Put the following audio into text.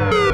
Bye.